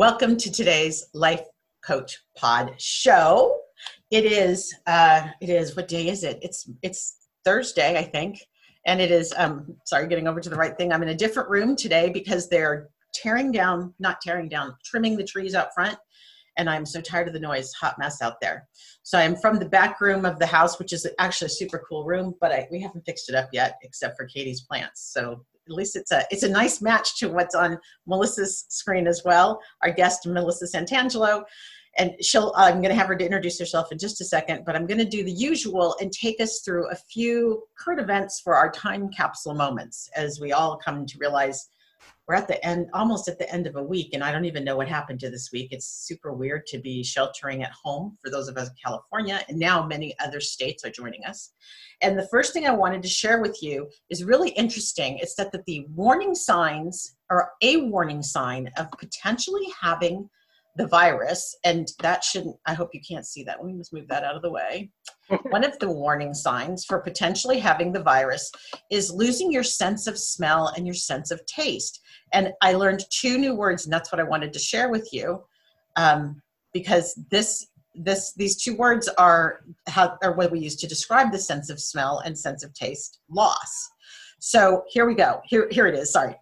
Welcome to today's Life Coach Pod show. It is uh it is what day is it? It's it's Thursday, I think. And it is um sorry, getting over to the right thing. I'm in a different room today because they're tearing down, not tearing down, trimming the trees out front. And I'm so tired of the noise, hot mess out there. So I'm from the back room of the house, which is actually a super cool room, but I, we haven't fixed it up yet, except for Katie's plants. So at least it's a it's a nice match to what's on Melissa's screen as well. Our guest Melissa Santangelo, and she'll I'm going to have her to introduce herself in just a second, but I'm going to do the usual and take us through a few current events for our time capsule moments as we all come to realize we're at the end almost at the end of a week and i don't even know what happened to this week. It's super weird to be sheltering at home for those of us in california and now many other states are joining us. And the first thing i wanted to share with you is really interesting. It's that, that the warning signs are a warning sign of potentially having the virus and that shouldn't i hope you can't see that. Let me just move that out of the way. One of the warning signs for potentially having the virus is losing your sense of smell and your sense of taste. And i learned two new words and that's what i wanted to share with you um, because this this these two words are how are what we use to describe the sense of smell and sense of taste loss. So here we go. Here here it is. Sorry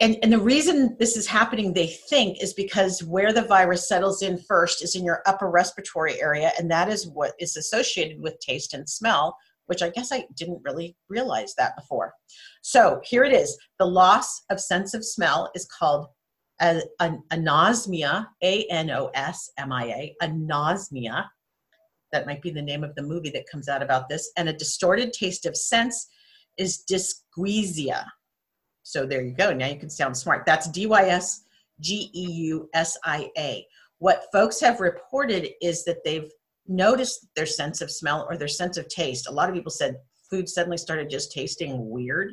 and, and the reason this is happening, they think, is because where the virus settles in first is in your upper respiratory area, and that is what is associated with taste and smell, which I guess I didn't really realize that before. So here it is the loss of sense of smell is called an anosmia, A N O S M I A, anosmia. That might be the name of the movie that comes out about this. And a distorted taste of sense is dysgeusia so there you go. Now you can sound smart. That's D Y S G E U S I A. What folks have reported is that they've noticed their sense of smell or their sense of taste. A lot of people said food suddenly started just tasting weird,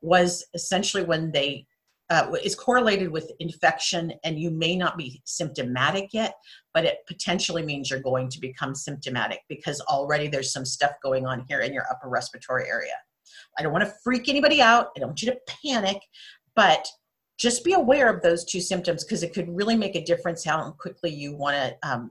was essentially when they uh, is correlated with infection and you may not be symptomatic yet but it potentially means you're going to become symptomatic because already there's some stuff going on here in your upper respiratory area I don't want to freak anybody out. I don't want you to panic, but just be aware of those two symptoms because it could really make a difference how quickly you want to um,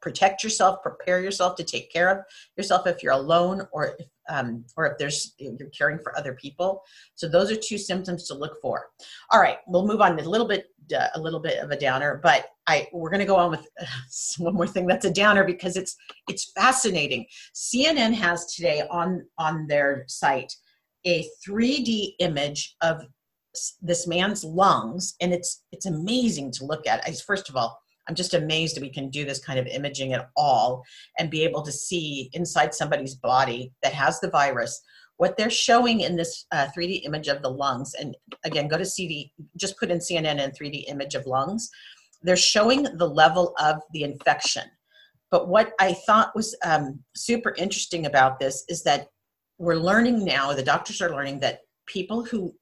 protect yourself, prepare yourself to take care of yourself if you're alone or if, um, or if there's you're caring for other people. So those are two symptoms to look for. All right, we'll move on a little bit uh, a little bit of a downer, but I we're going to go on with uh, one more thing that's a downer because it's it's fascinating. CNN has today on on their site a 3D image of this man's lungs, and it's it's amazing to look at. First of all, I'm just amazed that we can do this kind of imaging at all and be able to see inside somebody's body that has the virus what they're showing in this uh, 3D image of the lungs, and again, go to CD, just put in CNN and 3D image of lungs, they're showing the level of the infection. But what I thought was um, super interesting about this is that we're learning now, the doctors are learning that people who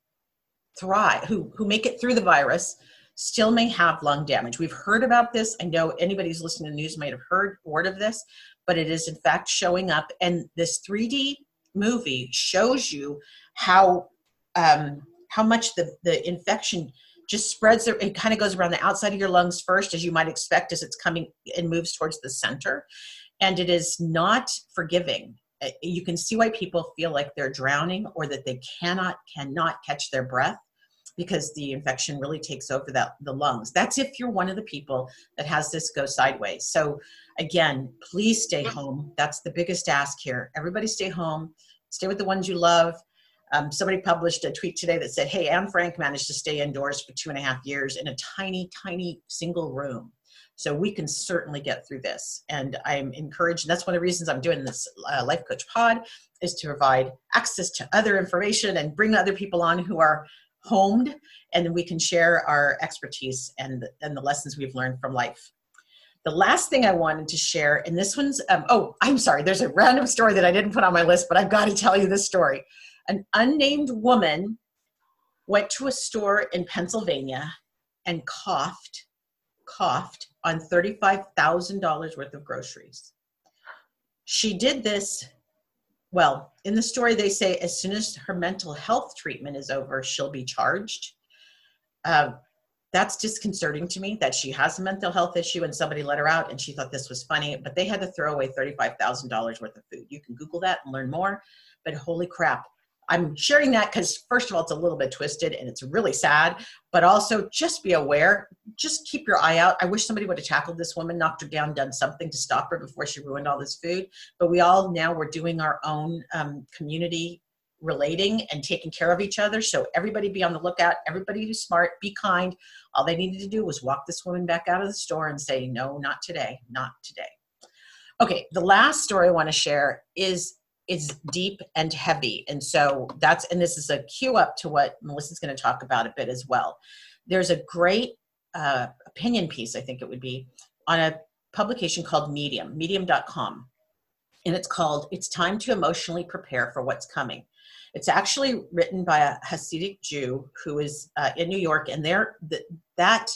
thrive, who, who make it through the virus, still may have lung damage. We've heard about this. I know anybody who's listening to the news might have heard word of this, but it is in fact showing up. And this 3D movie shows you how um, how much the the infection just spreads it kind of goes around the outside of your lungs first as you might expect as it's coming and moves towards the center and it is not forgiving uh, you can see why people feel like they're drowning or that they cannot cannot catch their breath because the infection really takes over that the lungs. That's if you're one of the people that has this go sideways. So again please stay home. That's the biggest ask here. Everybody stay home. Stay with the ones you love. Um, somebody published a tweet today that said hey anne frank managed to stay indoors for two and a half years in a tiny tiny single room. So we can certainly get through this. And i'm encouraged and that's one of the reasons i'm doing this uh, life coach pod is to provide access to other information and bring other people on who are homed and then we can share our expertise and, and the lessons we've learned from life. The last thing I wanted to share, and this one's, um, oh, I'm sorry, there's a random story that I didn't put on my list, but I've got to tell you this story. An unnamed woman went to a store in Pennsylvania and coughed, coughed on $35,000 worth of groceries. She did this well, in the story, they say as soon as her mental health treatment is over, she'll be charged. Uh, that's disconcerting to me that she has a mental health issue and somebody let her out and she thought this was funny, but they had to throw away $35,000 worth of food. You can Google that and learn more, but holy crap. I'm sharing that because, first of all, it's a little bit twisted and it's really sad, but also just be aware, just keep your eye out. I wish somebody would have tackled this woman, knocked her down, done something to stop her before she ruined all this food. But we all now we're doing our own um, community relating and taking care of each other. So everybody be on the lookout. Everybody be smart, be kind. All they needed to do was walk this woman back out of the store and say, no, not today, not today. Okay, the last story I want to share is is deep and heavy. And so that's and this is a cue up to what Melissa's going to talk about a bit as well. There's a great uh, opinion piece, I think it would be, on a publication called Medium, medium.com. And it's called It's Time to Emotionally Prepare for What's Coming. It's actually written by a Hasidic Jew who is uh, in New York, and there the, that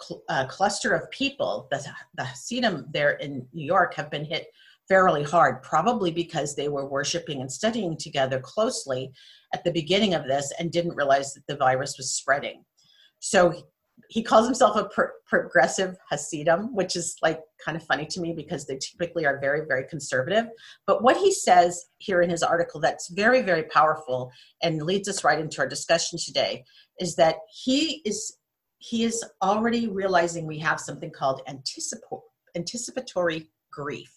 cl- uh, cluster of people, the, the Hasidim there in New York, have been hit fairly hard, probably because they were worshiping and studying together closely at the beginning of this and didn't realize that the virus was spreading. So he calls himself a pro- progressive Hasidim, which is like kind of funny to me because they typically are very, very conservative. But what he says here in his article that's very, very powerful and leads us right into our discussion today is that he is he is already realizing we have something called anticip- anticipatory grief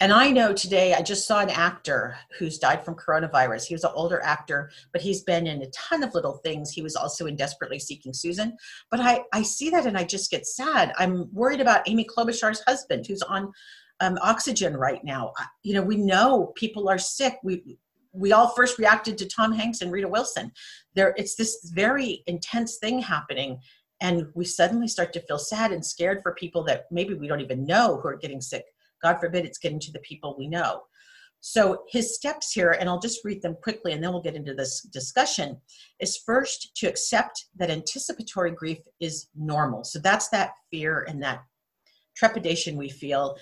and I know today, I just saw an actor who's died from coronavirus. He was an older actor, but he's been in a ton of little things. He was also in Desperately Seeking Susan. But I, I see that and I just get sad. I'm worried about Amy Klobuchar's husband, who's on um, oxygen right now. You know, we know people are sick. We, we all first reacted to Tom Hanks and Rita Wilson. There, it's this very intense thing happening, and we suddenly start to feel sad and scared for people that maybe we don't even know who are getting sick God forbid it's getting to the people we know. So his steps here, and I'll just read them quickly and then we'll get into this discussion, is first to accept that anticipatory grief is normal. So that's that fear and that trepidation we feel.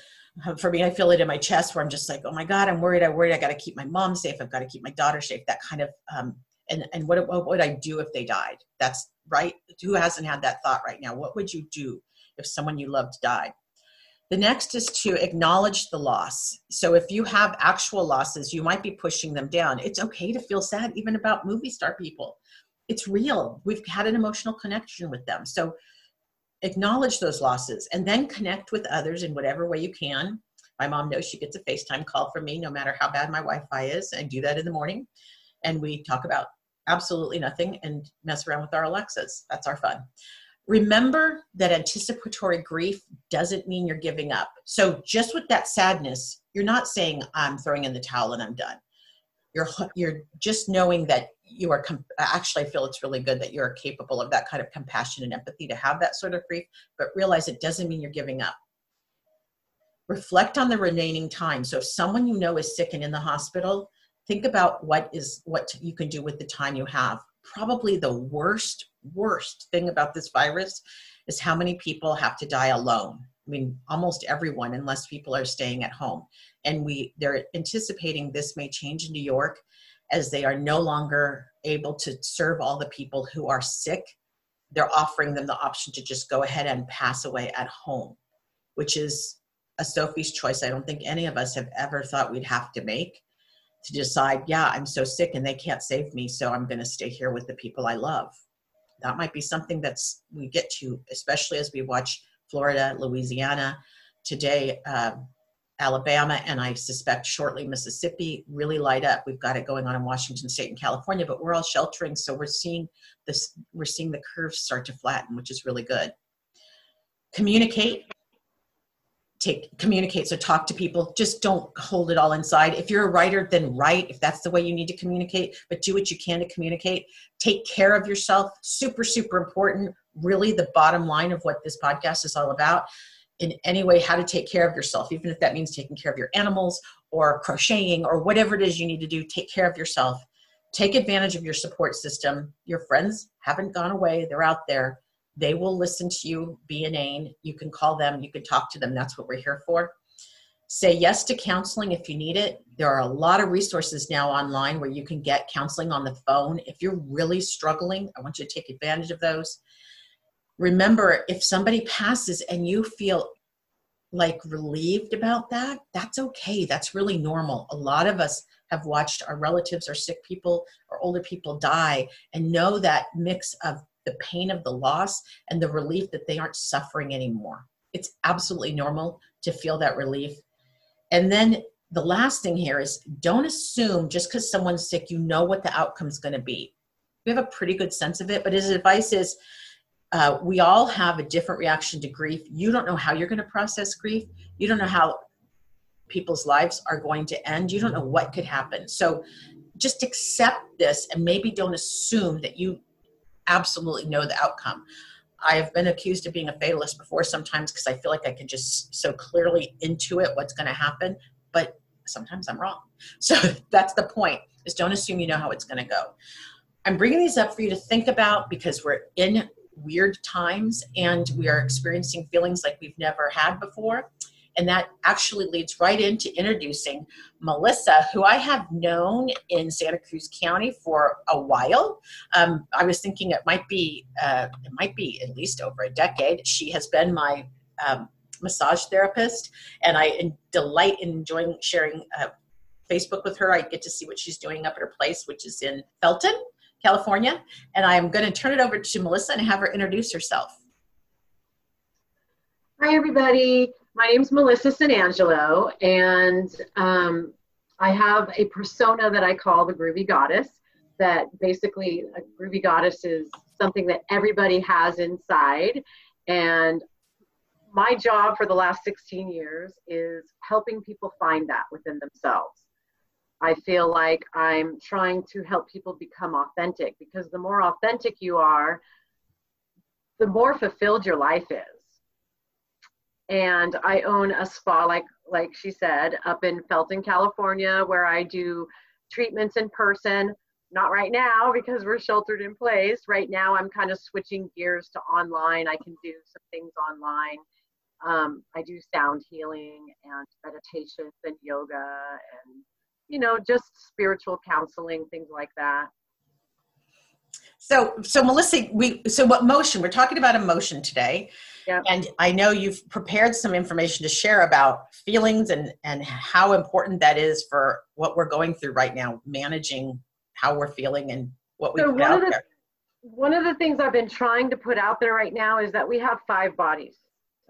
Uh, for me, I feel it in my chest where I'm just like, oh my God, I'm worried. I'm worried. I got to keep my mom safe. I've got to keep my daughter safe. That kind of, um, and, and what, what would I do if they died? That's right. Who hasn't had that thought right now? What would you do if someone you loved died? The next is to acknowledge the loss. So if you have actual losses, you might be pushing them down. It's okay to feel sad, even about movie star people. It's real. We've had an emotional connection with them. So acknowledge those losses and then connect with others in whatever way you can. My mom knows she gets a FaceTime call from me no matter how bad my Wi Fi is. I do that in the morning. And we talk about absolutely nothing and mess around with our Alexas. That's our fun remember that anticipatory grief doesn't mean you're giving up. So just with that sadness, you're not saying I'm throwing in the towel and I'm done. You're you're just knowing that you are actually I feel it's really good that you're capable of that kind of compassion and empathy to have that sort of grief, but realize it doesn't mean you're giving up. Reflect on the remaining time. So if someone you know is sick and in the hospital, think about what is what you can do with the time you have. Probably the worst worst thing about this virus is how many people have to die alone. I mean, almost everyone, unless people are staying at home. And we they're anticipating this may change in New York as they are no longer able to serve all the people who are sick. They're offering them the option to just go ahead and pass away at home, which is a Sophie's choice I don't think any of us have ever thought we'd have to make to decide, yeah, I'm so sick and they can't save me, so I'm going to stay here with the people I love that might be something that's we get to, especially as we watch Florida, Louisiana, today, uh, Alabama, and I suspect shortly Mississippi really light up. We've got it going on in Washington State and California, but we're all sheltering, so we're seeing this. We're seeing the curves start to flatten, which is really good. Communicate take communicate so talk to people. Just don't hold it all inside. If you're a writer then write if that's the way you need to communicate but do what you can to communicate. Take care of yourself super super important really the bottom line of what this podcast is all about. In any way how to take care of yourself even if that means taking care of your animals or crocheting or whatever it is you need to do take care of yourself. Take advantage of your support system. Your friends haven't gone away. They're out there they will listen to you, be inane. You can call them, you can talk to them. That's what we're here for. Say yes to counseling if you need it. There are a lot of resources now online where you can get counseling on the phone. If you're really struggling, I want you to take advantage of those. Remember, if somebody passes and you feel like relieved about that, that's okay. That's really normal. A lot of us have watched our relatives or sick people or older people die and know that mix of the pain of the loss and the relief that they aren't suffering anymore. It's absolutely normal to feel that relief. And then the last thing here is don't assume just because someone's sick, you know what the outcome is going to be. We have a pretty good sense of it, but his advice is uh, we all have a different reaction to grief. You don't know how you're going to process grief. You don't know how people's lives are going to end. You don't know what could happen. So just accept this and maybe don't assume that you absolutely know the outcome. I've been accused of being a fatalist before sometimes because I feel like I can just so clearly intuit what's going to happen, but sometimes I'm wrong. So that's the point is don't assume you know how it's going to go. I'm bringing these up for you to think about because we're in weird times and we are experiencing feelings like we've never had before. And that actually leads right into introducing Melissa, who I have known in Santa Cruz County for a while. Um, I was thinking it might be uh, it might be at least over a decade. She has been my um, massage therapist, and I delight in enjoying sharing uh, Facebook with her. I get to see what she's doing up at her place, which is in Felton, California. And I'm going to turn it over to Melissa and have her introduce herself. Hi, everybody. My name is Melissa Santangelo, and um, I have a persona that I call the Groovy Goddess. That basically, a Groovy Goddess is something that everybody has inside. And my job for the last 16 years is helping people find that within themselves. I feel like I'm trying to help people become authentic because the more authentic you are, the more fulfilled your life is and I own a spa, like like she said, up in Felton, California, where I do treatments in person. Not right now because we're sheltered in place. Right now, I'm kind of switching gears to online. I can do some things online. Um, I do sound healing and meditations and yoga and you know just spiritual counseling, things like that. So, so Melissa, we so what motion? We're talking about emotion today, yep. and I know you've prepared some information to share about feelings and and how important that is for what we're going through right now, managing how we're feeling and what we so put out the, there. One of the things I've been trying to put out there right now is that we have five bodies.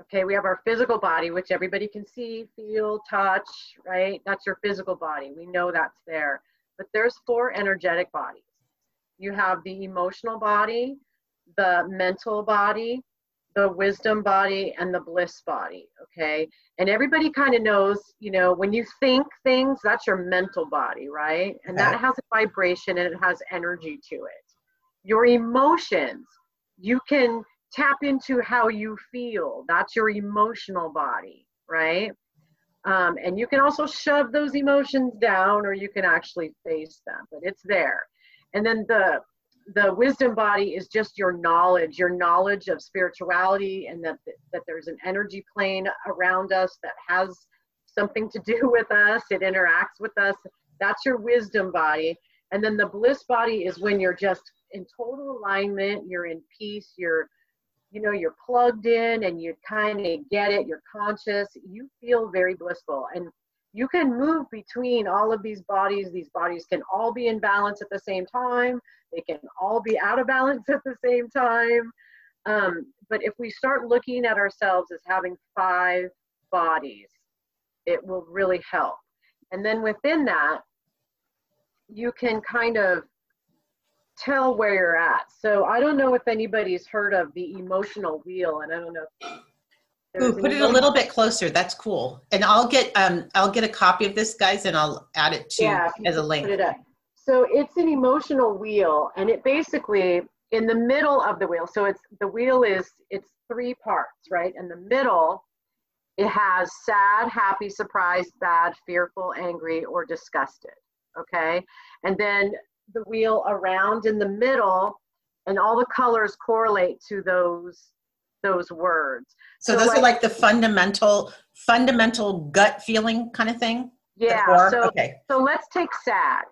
Okay, we have our physical body, which everybody can see, feel, touch, right? That's your physical body. We know that's there. But there's four energetic bodies you have the emotional body, the mental body, the wisdom body, and the bliss body. Okay. And everybody kind of knows, you know, when you think things, that's your mental body, right? And that has a vibration and it has energy to it. Your emotions, you can tap into how you feel. That's your emotional body, right? Um, and you can also shove those emotions down or you can actually face them, but it's there and then the the wisdom body is just your knowledge your knowledge of spirituality and that that there's an energy plane around us that has something to do with us. It interacts with us. That's your wisdom body. And then the bliss body is when you're just in total alignment you're in peace you're you know you're plugged in and you kind of get it you're conscious you feel very blissful. And you can move between all of these bodies. These bodies can all be in balance at the same time. They can all be out of balance at the same time. Um, but if we start looking at ourselves as having five bodies, it will really help. And then within that, you can kind of tell where you're at. So I don't know if anybody's heard of the emotional wheel, and I don't know if Ooh, put it a little bit closer. That's cool. And I'll get um I'll get a copy of this, guys, and I'll add it to yeah, as a link. It so it's an emotional wheel, and it basically in the middle of the wheel. So it's the wheel is it's three parts, right? In the middle, it has sad, happy, surprised, bad, fearful, angry, or disgusted. Okay, and then the wheel around in the middle, and all the colors correlate to those those words. So, so those like, are like the fundamental, fundamental gut feeling kind of thing. Yeah. So, okay. so let's take sad.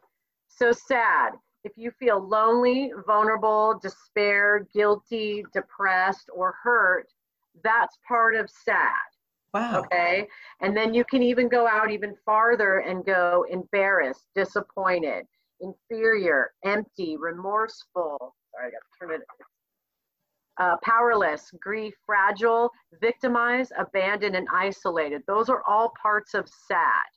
So sad. If you feel lonely, vulnerable, despair, guilty, depressed, or hurt, that's part of sad. Wow. Okay. And then you can even go out even farther and go embarrassed, disappointed, inferior, empty, remorseful. Sorry, I got to turn it. Uh, powerless, grief, fragile, victimized, abandoned, and isolated. Those are all parts of sad.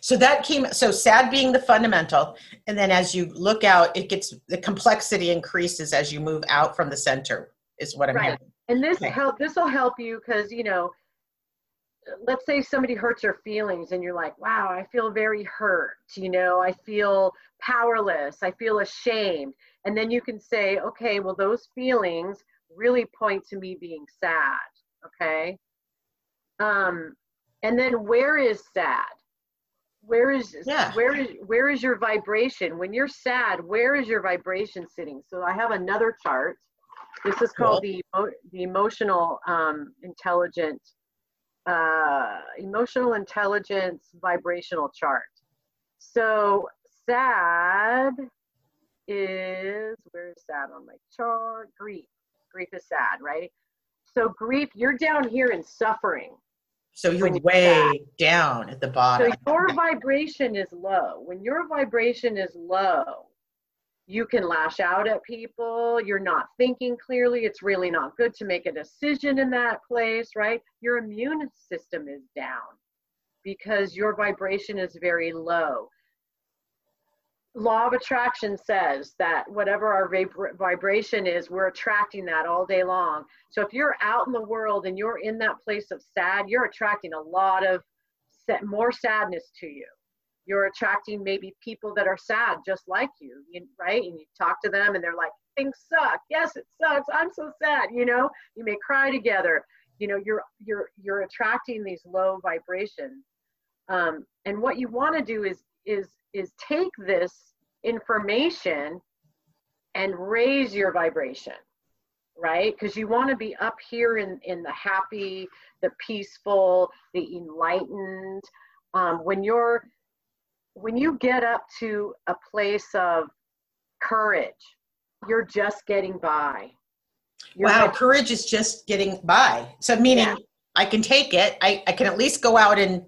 So that came, so sad being the fundamental. And then as you look out, it gets, the complexity increases as you move out from the center, is what I'm right. hearing. And this okay. help, this will help you because, you know, let's say somebody hurts your feelings and you're like, wow, I feel very hurt. You know, I feel powerless. I feel ashamed. And then you can say, okay, well, those feelings really point to me being sad. Okay. Um, and then where is sad? Where is yeah. where is where is your vibration? When you're sad, where is your vibration sitting? So I have another chart. This is called cool. the the emotional um, intelligent uh, emotional intelligence vibrational chart. So sad is where is sad on my chart? Grief. Grief is sad, right? So grief, you're down here in suffering. So you're, you're way sad. down at the bottom. So your vibration is low. When your vibration is low, you can lash out at people you're not thinking clearly it's really not good to make a decision in that place right your immune system is down because your vibration is very low law of attraction says that whatever our vib- vibration is we're attracting that all day long so if you're out in the world and you're in that place of sad you're attracting a lot of more sadness to you you're attracting maybe people that are sad just like you, right? And you talk to them and they're like, things suck. Yes, it sucks. I'm so sad. You know, you may cry together. You know, you're you're you're attracting these low vibrations. Um, and what you want to do is is is take this information and raise your vibration right because you want to be up here in in the happy the peaceful the enlightened um, when you're when you get up to a place of courage, you're just getting by. You're wow, courage is just getting by. So meaning yeah. I can take it. I, I can at least go out and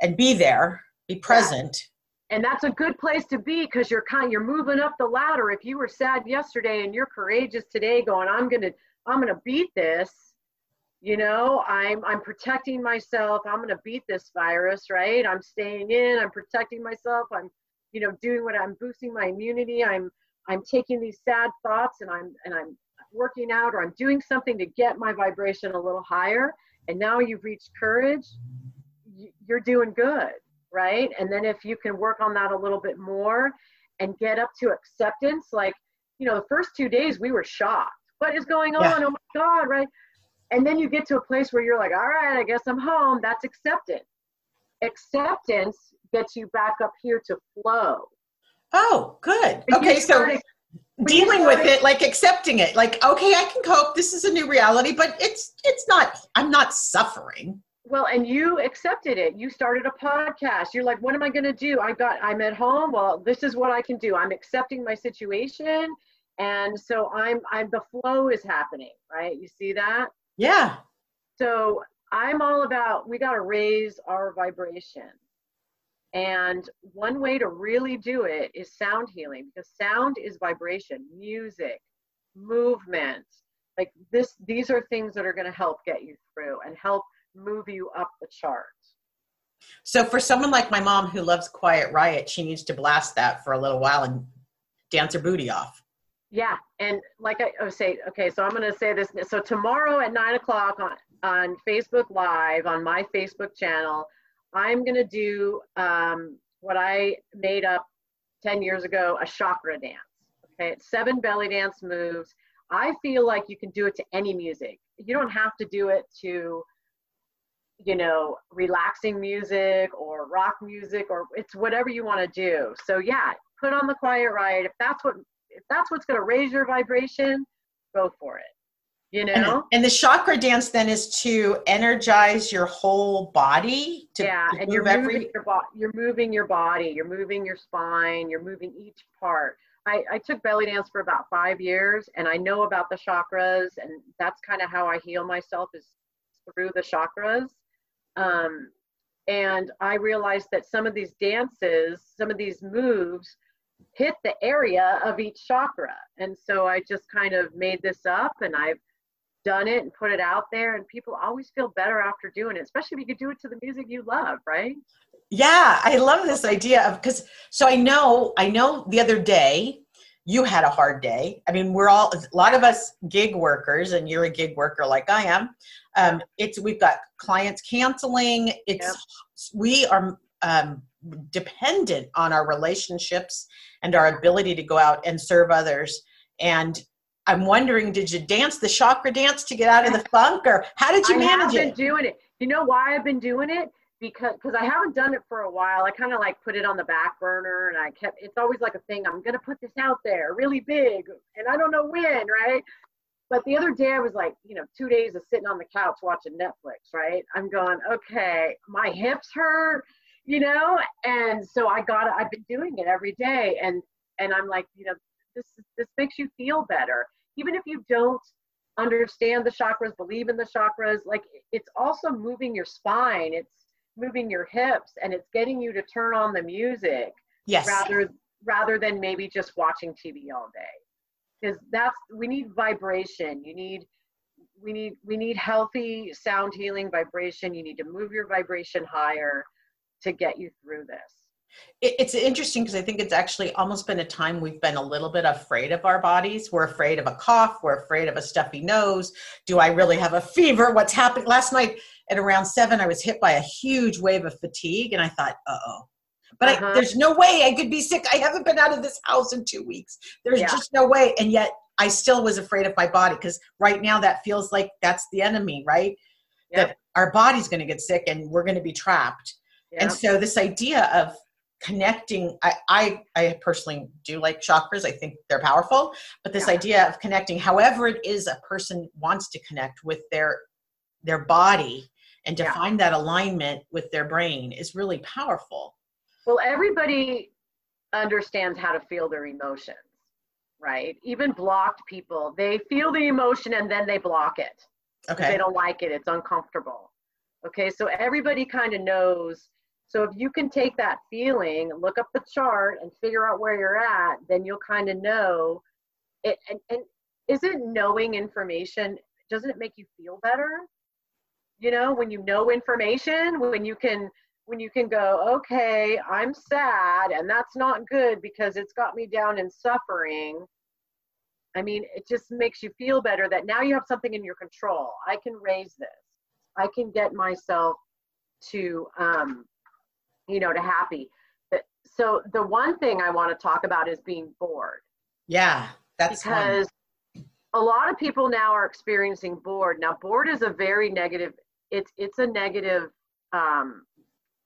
and be there, be present. And that's a good place to be because you're kind you're moving up the ladder. If you were sad yesterday and you're courageous today, going, I'm gonna I'm gonna beat this you know i'm i'm protecting myself. I'm to beat this virus right? I'm staying in. I'm protecting myself. I'm you know doing what i'm boosting my immunity. I'm i'm taking these sad thoughts and i'm and i'm working out or i'm doing something to get my vibration a little higher. And now you've reached courage. You're doing good right? And then if you can work on that a little bit more and get up to acceptance like you know the first two days we were shocked. What is going on? Yeah. oh my god right? And then you get to a place where you're like all right i guess i'm home. That's acceptance. Acceptance gets you back up here to flow. Oh good. Okay so dealing with it like accepting it like okay i can cope. This is a new reality but it's it's not i'm not suffering well and you accepted it. You started a podcast. You're like what am i going to do? I got i'm at home. Well this is what i can do. I'm accepting my situation. And so i'm i'm the flow is happening right? You see that? Yeah. So I'm all about we got to raise our vibration. And one way to really do it is sound healing because sound is vibration, music, movement. Like this these are things that are going to help get you through and help move you up the chart. So for someone like my mom who loves Quiet Riot, she needs to blast that for a little while and dance her booty off. Yeah, and like I, I say, okay, so I'm going to say this. So tomorrow at nine o'clock on on Facebook Live on my Facebook channel, I'm going to do um, what I made up ten years ago, a chakra dance. Okay, it's seven belly dance moves. I feel like you can do it to any music. You don't have to do it to, you know, relaxing music or rock music or it's whatever you want to do. So yeah, put on the Quiet Riot if that's what if that's what's going to raise your vibration, go for it. you know and, and, the chakra dance then is to energize your whole body to, yeah and you're moving every... your body you're moving your body you're moving your spine you're moving each part I, I took belly dance for about five years and i know about the chakras and that's kind of how i heal myself is through the chakras um, and i realized that some of these dances some of these moves hit the area of each chakra. And so i just kind of made this up and i've done it and put it out there. And people always feel better after doing it especially if you could do it to the music you love right? Yeah i love this idea of because so i know i know the other day you had a hard day. I mean we're all a lot of us gig workers and you're a gig worker like i am um, it's we've got clients canceling it's yep. we are um, dependent on our relationships and our ability to go out and serve others and I'm wondering, did you dance the chakra dance to get out of the funk, or how did you I manage it? I've been doing it. You know why I've been doing it? Because because I haven't done it for a while. I kind of like put it on the back burner, and I kept. It's always like a thing. I'm gonna put this out there, really big, and I don't know when, right? But the other day I was like, you know, two days of sitting on the couch watching Netflix, right? I'm going, okay, my hips hurt, you know, and so I got. I've been doing it every day, and and I'm like, you know, this this makes you feel better even if you don't understand the chakras, believe in the chakras, like it's also moving your spine, it's moving your hips, and it's getting you to turn on the music. Yes. Rather rather than maybe just watching TV all day. Because that's we need vibration. You need we need we need healthy sound healing vibration. You need to move your vibration higher to get you through this it's interesting because I think it's actually almost been a time we've been a little bit afraid of our bodies. We're afraid of a cough. We're afraid of a stuffy nose. Do I really have a fever? What's happening? Last night at around seven, I was hit by a huge wave of fatigue, and I thought, uh oh. But uh-huh. I, there's no way I could be sick. I haven't been out of this house in two weeks. There's yeah. just no way. And yet I still was afraid of my body because right now that feels like that's the enemy, right? Yep. That our body's going to get sick and we're going to be trapped. Yep. And so this idea of connecting I, I, I personally do like chakras i think they're powerful but this yeah. idea of connecting however it is a person wants to connect with their their body and to yeah. find that alignment with their brain is really powerful well everybody understands how to feel their emotions right? Even blocked people they feel the emotion and then they block it. Okay. they don't like it it's uncomfortable. Okay so everybody kind of knows. So if you can take that feeling, look up the chart and figure out where you're at, then you'll kind of know. It. And, and isn't knowing information, doesn't it make you feel better? You know, when you know information, when you can, when you can go, okay, I'm sad and that's not good because it's got me down in suffering. I mean, it just makes you feel better that now you have something in your control. I can raise this. I can get myself to um, you know, to happy. But, so the one thing I want to talk about is being bored. Yeah, that's because one. a lot of people now are experiencing bored. Now, bored is a very negative. It's it's a negative um,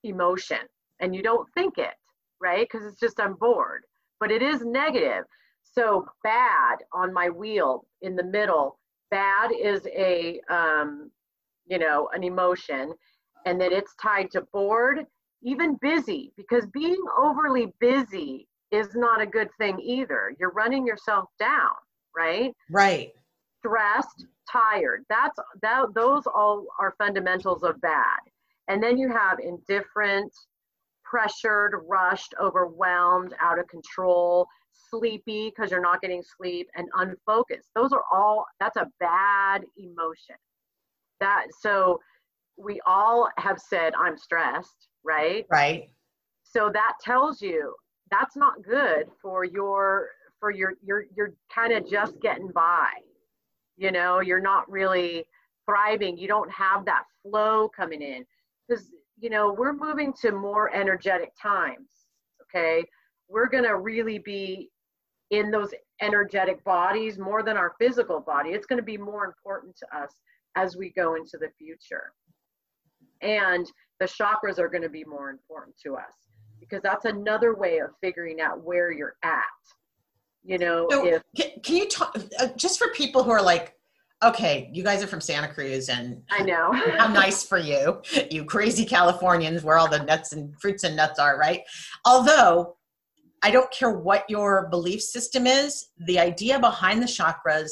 emotion, and you don't think it, right? Because it's just I'm bored, but it is negative. So bad on my wheel in the middle. Bad is a um, you know an emotion, and that it's tied to bored even busy, because being overly busy is not a good thing either. You're running yourself down, right? Right. Stressed, tired. That's that those all are fundamentals of bad. And then you have indifferent, pressured, rushed, overwhelmed, out of control, sleepy because you're not getting sleep, and unfocused. Those are all that's a bad emotion. That so we all have said I'm stressed right? Right. So that tells you that's not good for your for your you're you're kind of just getting by. You know, you're not really thriving. You don't have that flow coming in because you know we're moving to more energetic times. Okay, we're gonna really be in those energetic bodies more than our physical body. It's going to be more important to us as we go into the future. And the chakras are going to be more important to us because that's another way of figuring out where you're at. You know, so if can, can you talk uh, just for people who are like, okay, you guys are from Santa Cruz and I know. how nice for you, you crazy Californians, where all the nuts and fruits and nuts are, right? Although I don't care what your belief system is, the idea behind the chakras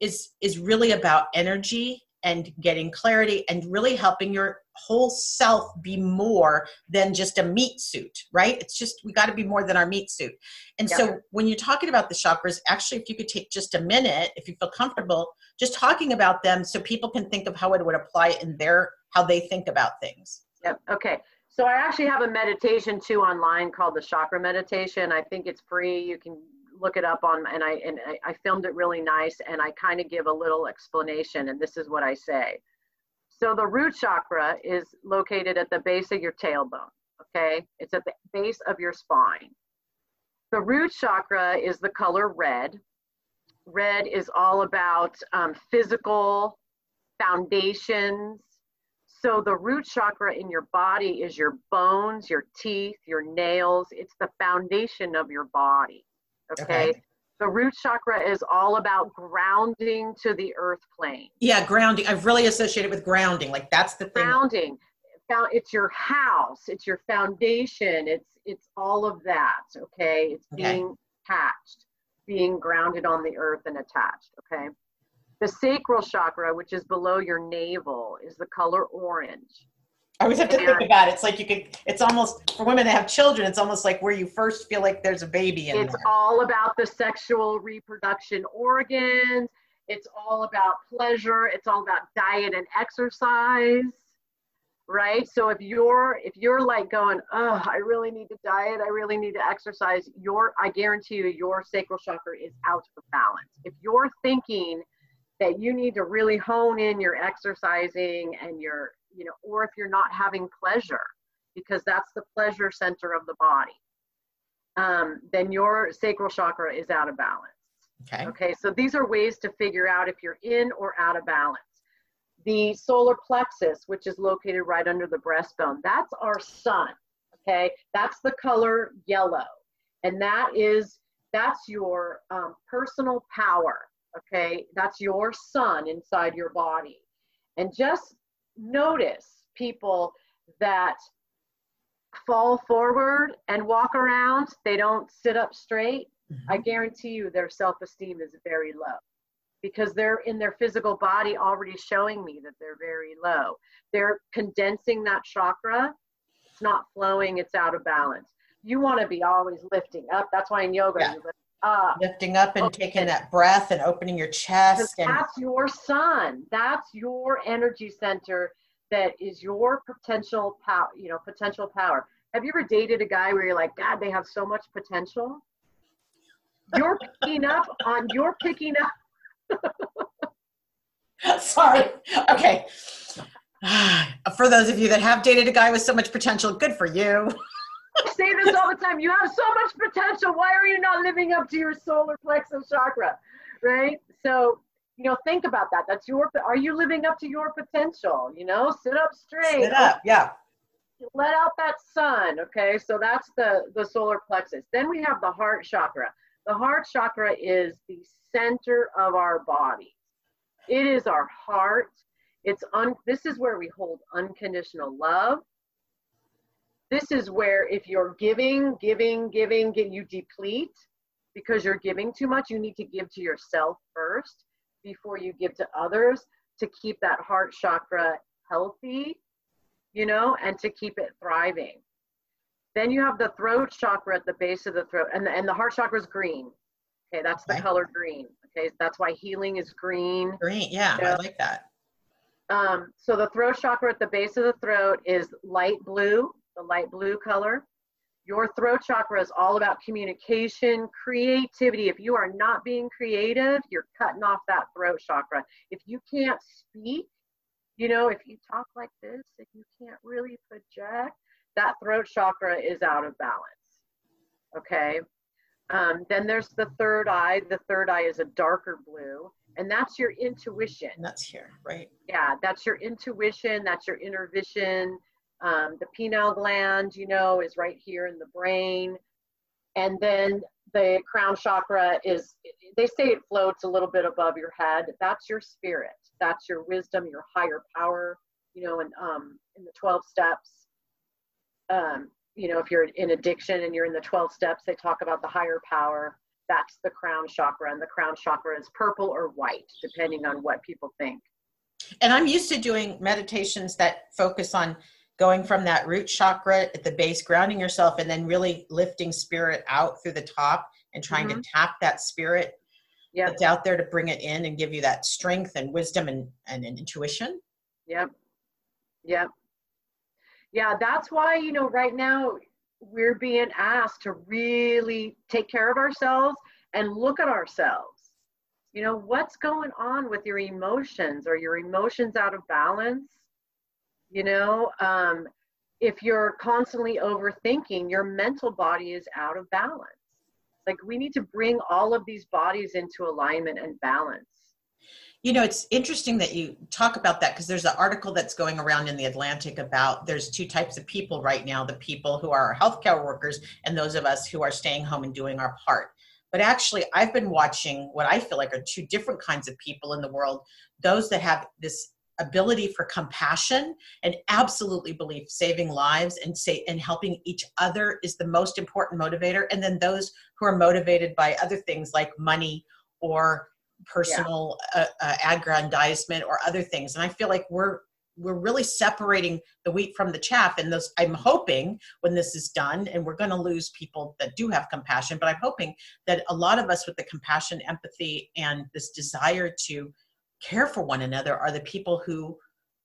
is is really about energy and getting clarity and really helping your whole self be more than just a meat suit, right? It's just we got to be more than our meat suit. And Yeah. so when you're talking about the chakras, actually, if you could take just a minute, if you feel comfortable, just talking about them so people can think of how it would apply in their how they think about things. Yep. Okay. So I actually have a meditation too online called the chakra meditation. I think it's free. You can look it up on and I and I, filmed it really nice and I kind of give a little explanation and this is what I say. So the root chakra is located at the base of your tailbone. Okay. It's at the base of your spine. The root chakra is the color red. Red is all about um, physical foundations, so the root chakra in your body is your bones, your teeth, your nails. It's the foundation of your body. Okay. Okay. The root chakra is all about grounding to the earth plane. Yeah, grounding. I've really associated with grounding. Like that's the thing. Grounding. It's your house. It's your foundation. It's it's all of that. Okay. It's Okay. being attached, being grounded on the earth and attached. Okay. The sacral chakra, which is below your navel, is the color orange. I always have to think about it. It's like you could. It's almost for women that have children. It's almost like where you first feel like there's a baby in It's there. all about the sexual reproduction organs. It's all about pleasure. It's all about diet and exercise. Right? So if you're if you're like going, "Oh, I really need to diet. I really need to exercise." Your I guarantee you your sacral chakra is out of balance. If you're thinking that you need to really hone in your exercising and your, you know, or if you're not having pleasure because that's the pleasure center of the body um, then your sacral chakra is out of balance. Okay. Okay, so these are ways to figure out if you're in or out of balance. The solar plexus, which is located right under the breastbone, that's our sun. Okay, that's the color yellow, and that is that's your um, personal power. Okay, that's your sun inside your body, and just notice people that fall forward and walk around. They don't sit up straight. Mm-hmm. I guarantee you their self esteem is very low because they're in their physical body already showing me that they're very low. They're condensing that chakra. It's not flowing, it's out of balance. You want to be always lifting up. That's why in yoga, Yeah. you lift up. Lifting up and Okay. taking that breath and opening your chest and that's your sun. That's your energy center that is your potential power, you know, potential power. Have you ever dated a guy where you're like, God, they have so much potential? You're picking up on you're picking up sorry. Okay. For those of you that have dated a guy with so much potential, good for you. I say this all the time. You have so much potential. Why are you not living up to your solar plexus chakra? Right? So, you know, think about that. That's your are you living up to your potential? You know, sit up straight. Sit up. Yeah. let out that sun okay so that's the the solar plexus then we have the heart chakra the heart chakra is the center of our body it is our heart it's un this is where we hold unconditional love this is where if you're giving giving giving get you deplete because you're giving too much you need to give to yourself first before you give to others to keep that heart chakra healthy you know, and to keep it thriving. Then you have the throat chakra at the base of the throat, and the, and the heart chakra is green. Okay, that's the Okay. color green. Okay, that's why healing is green. Green. Yeah, I like that. Um, so the throat chakra at the base of the throat is light blue, the light blue color. Your throat chakra is all about communication, creativity. If you are not being creative, you're cutting off that throat chakra. If you can't speak, you know, if you talk like this, if you can't really project, that throat chakra is out of balance. Okay. Um, then there's the third eye. The third eye is a darker blue, and that's your intuition And that's here, right? yeah that's your intuition that's your inner vision um, the pineal gland you know is right here in the brain and then the crown chakra is they say it floats a little bit above your head. That's your spirit. That's your wisdom, your higher power. You know, and um, in the 12 steps, um, you know, if you're in addiction and you're in the 12 steps, they talk about the higher power. That's the crown chakra, and the crown chakra is purple or white, depending on what people think. And I'm used to doing meditations that focus on going from that root chakra at the base, grounding yourself, and then really lifting spirit out through the top and trying mm-hmm. to tap that spirit yep. that's out there to bring it in and give you that strength and wisdom and, and, and intuition. Yep. Yep. Yeah, that's why, you know, right now we're being asked to really take care of ourselves and look at ourselves you know what's going on with your emotions are your emotions out of balance you know um, if you're constantly overthinking your mental body is out of balance. Like we need to bring all of these bodies into alignment and balance. You know it's interesting that you talk about that because there's an article that's going around in the atlantic about there's two types of people right now the people who are healthcare workers and those of us who are staying home and doing our part. But actually, I've been watching what I feel like are two different kinds of people in the world those that have this ability for compassion and absolutely believe saving lives and say and helping each other is the most important motivator and then those who are motivated by other things like money or personal yeah. uh, uh, aggrandizement or other things and i feel like we're we're really separating the wheat from the chaff and those i'm hoping when this is done and we're going to lose people that do have compassion but i'm hoping that a lot of us with the compassion empathy and this desire to care for one another are the people who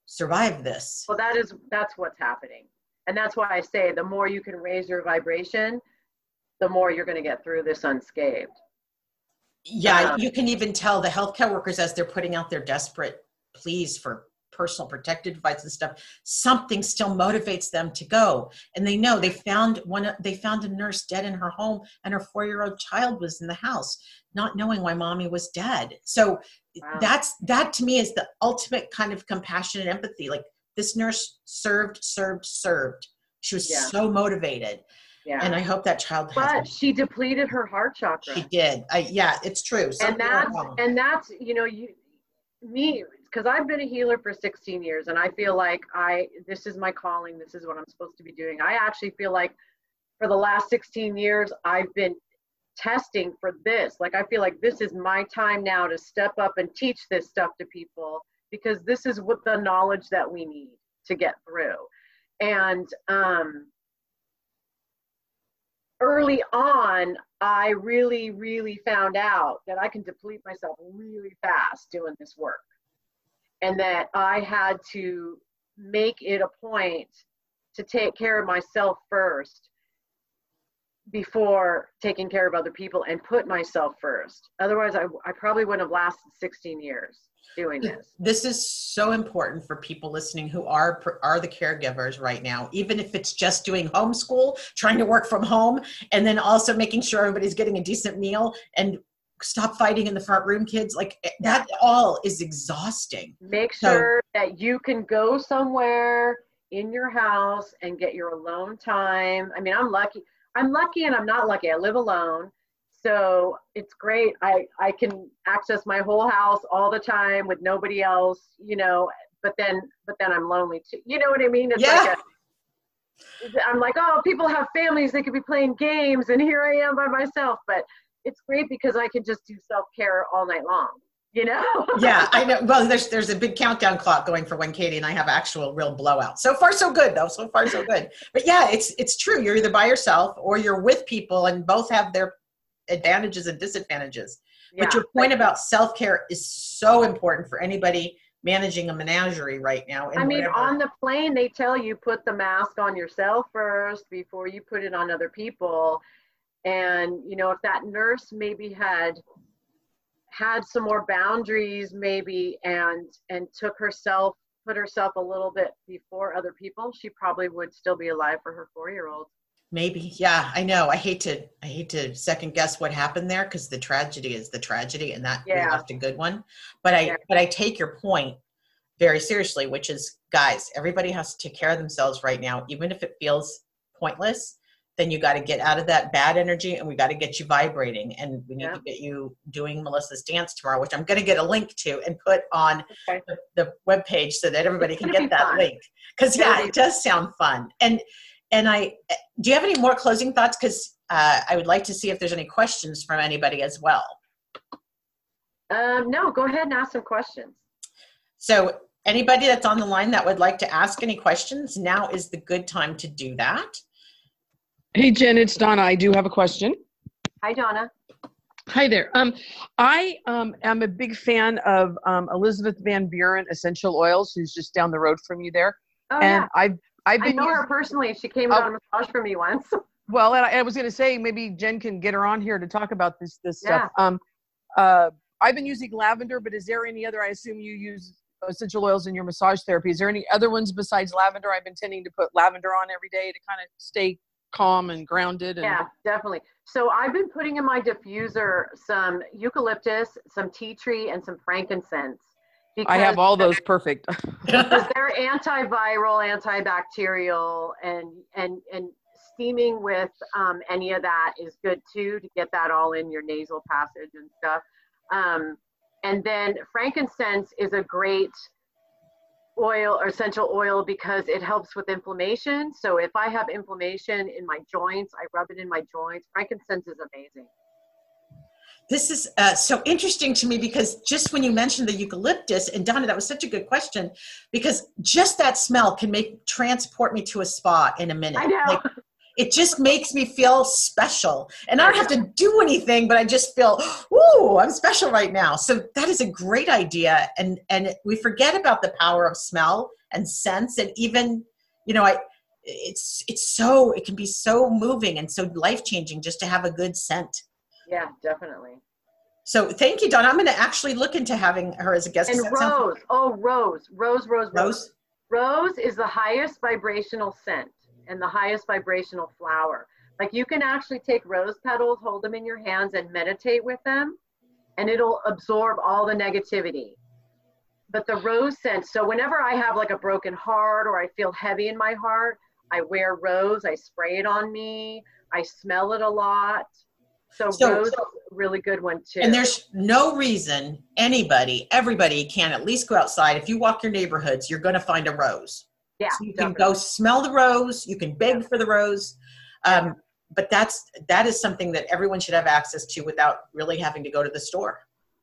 survive this. Well that is that's what's happening. And that's why i say the more you can raise your vibration the more you're going to get through this unscathed. Yeah um, you can even tell the healthcare workers as they're putting out their desperate pleas for personal protective devices and stuff something still motivates them to go. And they know they found one they found a nurse dead in her home and her four year old child was in the house not knowing why mommy was dead. So wow. that's that to me is the ultimate kind of compassion and empathy like this nurse served served served she was yeah. so motivated yeah. And I hope that child. But she depleted her heart chakra. She did. I, yeah, it's true. Something and that's and that's you know you me because I've been a healer for 16 years and I feel like I this is my calling, this is what I'm supposed to be doing. I actually feel like for the last 16 years I've been testing for this. Like I feel like this is my time now to step up and teach this stuff to people because this is what the knowledge that we need to get through. And um early on, I really, really found out that I can deplete myself really fast doing this work and that I had to make it a point to take care of myself first before taking care of other people and put myself first. Otherwise, I, I probably wouldn't have lasted 16 years doing this. This is so important for people listening who are are the caregivers right now. Even if it's just doing homeschool, trying to work from home, and then also making sure everybody's getting a decent meal and stop fighting in the front room kids like eh, that all is exhausting make sure so, that you can go somewhere in your house and get your alone time i mean i'm lucky i'm lucky and i'm not lucky i live alone so it's great i i can access my whole house all the time with nobody else you know but then but then i'm lonely too you know what i mean it's yeah. like a, I'm like, oh, people have families, they could be playing games, and here I am by myself. But it's great because I can just do self care all night long. You know? yeah, I know. Well, there's there's a big countdown clock going for when Katie and I have actual real blowout. So far, so good though. So far, so good. But yeah, it's it's true. You're either by yourself or you're with people, and both have their advantages and disadvantages. Yeah, but your point about self care is so important for anybody managing a menagerie right now. I mean, whatever. on the plane, they tell you put the mask on yourself first before you put it on other people and you know if that nurse maybe had had some more boundaries maybe and and took herself put herself a little bit before other people she probably would still be alive for her four year old maybe yeah i know i hate to i hate to second guess what happened there because the tragedy is the tragedy and that yeah. left a good one but i yeah. but i take your point very seriously which is guys everybody has to take care of themselves right now even if it feels pointless then you got to get out of that bad energy and we got to get you vibrating and we need Yeah. to get you doing melissa's dance tomorrow which i'm going to get a link to and put on Okay. the, the webpage so that everybody It's can get that fun. link because yeah it does sound fun and and i do you have any more closing thoughts because uh, i would like to see if there's any questions from anybody as well Um, no, go ahead and ask some questions. so anybody that's on the line that would like to ask any questions now is the good time to do that Hey Jen, it's Donna. I do have a question. Hi, Donna. Hi there. Um, I um am a big fan of um, Elizabeth Van Buren essential oils, who's just down the road from you there. Oh, and yeah. I've I've been I know her personally. She came and got a massage for me once. well, and I, I was going to say maybe Jen can get her on here to talk about this this Yeah. stuff. Um, uh, I've been using lavender, but is there any other? I assume you use essential oils in your massage therapy. Is there any other ones besides lavender? I've been tending to put lavender on every day to kind of stay calm and grounded. And Yeah, definitely. So I've been putting in my diffuser some eucalyptus, some tea tree, and some frankincense. I have all those perfect. because they're antiviral, antibacterial, and and and steaming with um, any of that is good too to get that all in your nasal passage and stuff. Um, and then frankincense is a great oil or essential oil because it helps with inflammation. So if I have inflammation in my joints, I rub it in my joints. Frankincense is amazing. This is uh, so interesting to me because just when you mentioned the eucalyptus, and Donna, that was such a good question because just that smell can make transport me to a spa in a minute. I know. Like, it just makes me feel special, and I don't have to do anything, but I just feel, ooh, I'm special right now. So that is a great idea, and and we forget about the power of smell and sense, and even, you know, I. It's it's so it can be so moving and so life changing just to have a good scent. Yeah, definitely. So thank you, Donna. I'm going to actually look into having her as a guest. And that sounds- rose. Oh, rose, rose, rose, rose. Rose. Rose is the highest vibrational scent and the highest vibrational flower. Like you can actually take rose petals, hold them in your hands, and meditate with them, and it'll absorb all the negativity. But the rose scent, so whenever I have like a broken heart or I feel heavy in my heart, I wear rose, I spray it on me, I smell it a lot. So, So- rose is a really good one too. And there's no reason anybody, everybody can at least go outside. If you walk your neighborhoods, you're going to find a rose. Yeah, So you can go smell the rose. You can beg for the rose. Um, but that's that is something that everyone should have access to without really having to go to the store.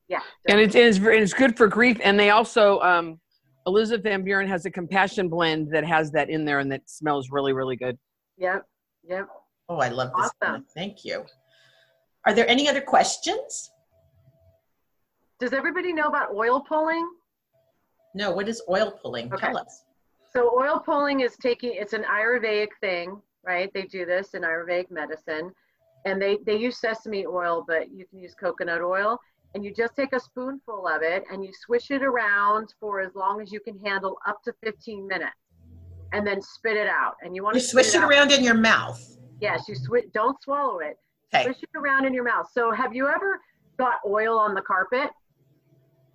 yeah, and it's, it's very- it's good for grief. And they also, um, Elizabeth Van Buren has a compassion blend that has that in there and that smells really, really good. yep, yep. Oh, I love this. Awesome. Donna. Thank you. Are there any other questions? Does everybody know about oil pulling? No. What is oil pulling? Okay. Tell us. So oil pulling is taking it's an Ayurvedic thing, right? They do this in Ayurvedic medicine. And they, they use sesame oil, but you can use coconut oil. And you just take a spoonful of it and you swish it around for as long as you can handle up to 15 minutes. And then spit it out. And you want You to swish it out. around in your mouth. Yes, you swish don't swallow it. Okay. Swish it around in your mouth. So have you ever got oil on the carpet?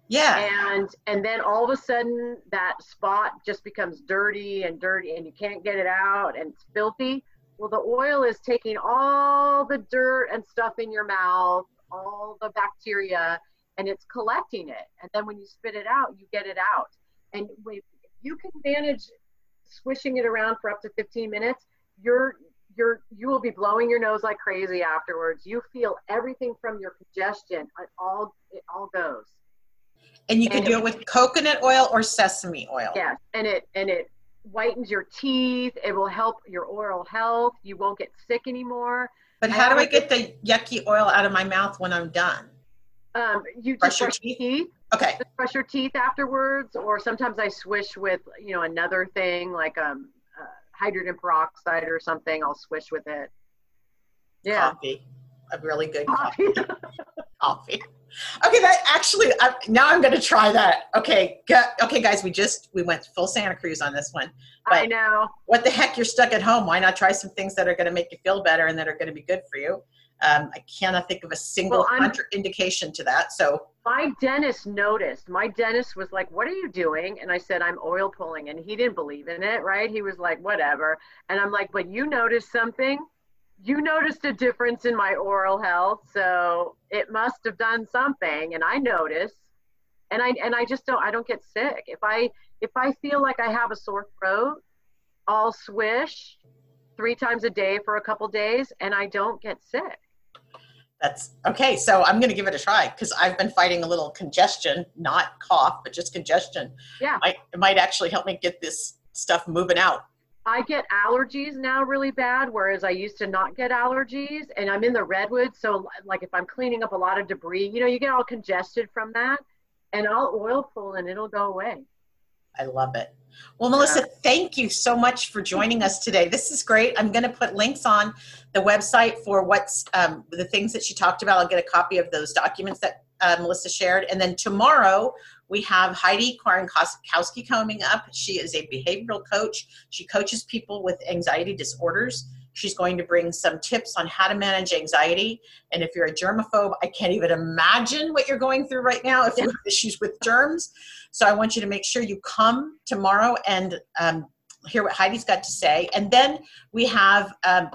Yeah. and and then all of a sudden that spot just becomes dirty and dirty and you can't get it out and it's filthy. Well the oil is taking all the dirt and stuff in your mouth all the bacteria and it's collecting it. And then when you spit it out you get it out. And if you can manage swishing it around for up to 15 minutes you're you're you will be blowing your nose like crazy afterwards. You feel everything from your congestion. It all it all goes And you can And- do it with coconut oil or sesame oil. Yes, and it and it whitens your teeth. It will help your oral health. You won't get sick anymore. But how do I get the yucky oil out of my mouth when I'm done? Um, you Brush just your brush teeth? your teeth. Okay. Just brush your teeth afterwards, or sometimes I swish with you know another thing like um uh, hydrogen peroxide or something. I'll swish with it. Yeah. Coffee. A really good coffee. Coffee. coffee. Okay, that actually, I, now I'm going to try that. Okay, okay, guys, we just we went full Santa Cruz on this one. I know. What the heck? You're stuck at home. Why not try some things that are going to make you feel better and that are going to be good for you? Um, I cannot think of a single Well, contraindication to that. So My dentist noticed. My dentist was like, What are you doing? And I said, I'm oil pulling. And he didn't believe in it, right? He was like, Whatever. And I'm like, But you noticed something? You noticed a difference in my oral health, so it must have done something, and I notice, And I and I just don't I don't get sick. If I if I feel like I have a sore throat, I'll swish three times a day for a couple days, and I don't get sick. That's okay. So I'm going to give it a try because I've been fighting a little congestion, not cough, but just congestion. Yeah. Might, it might actually help me get this stuff moving out. I get allergies now really bad, whereas I used to not get allergies. And I'm in the redwood, so like if I'm cleaning up a lot of debris, you know, you get all congested from that, and I'll oil pull and it'll go away. I love it. Well, Melissa, thank you so much for joining us today. This is great. I'm going to put links on the website for what's um, the things that she talked about. I'll get a copy of those documents that uh, Melissa shared. And then tomorrow we have Heidi Kwarnkowski coming up. She is a behavioral coach. She coaches people with anxiety disorders. She's going to bring some tips on how to manage anxiety. And if you're a germaphobe, I can't even imagine what you're going through right now if you have issues with germs. So I want you to make sure you come tomorrow and um, hear what Heidi's got to say. And then we have, um,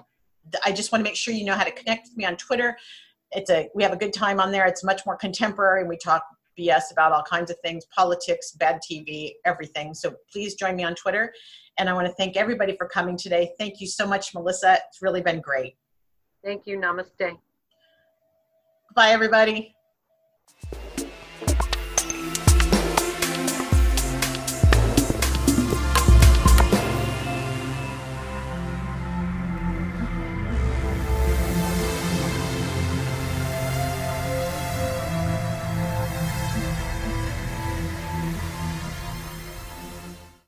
I just want to make sure you know how to connect with me on Twitter. It's a we have a good time on there. It's much more contemporary, we talk BS about all kinds of things, politics, bad TV, everything. So please join me on Twitter. And I want to thank everybody for coming today. Thank you so much, Melissa. It's really been great. Thank you. Namaste. Bye, everybody.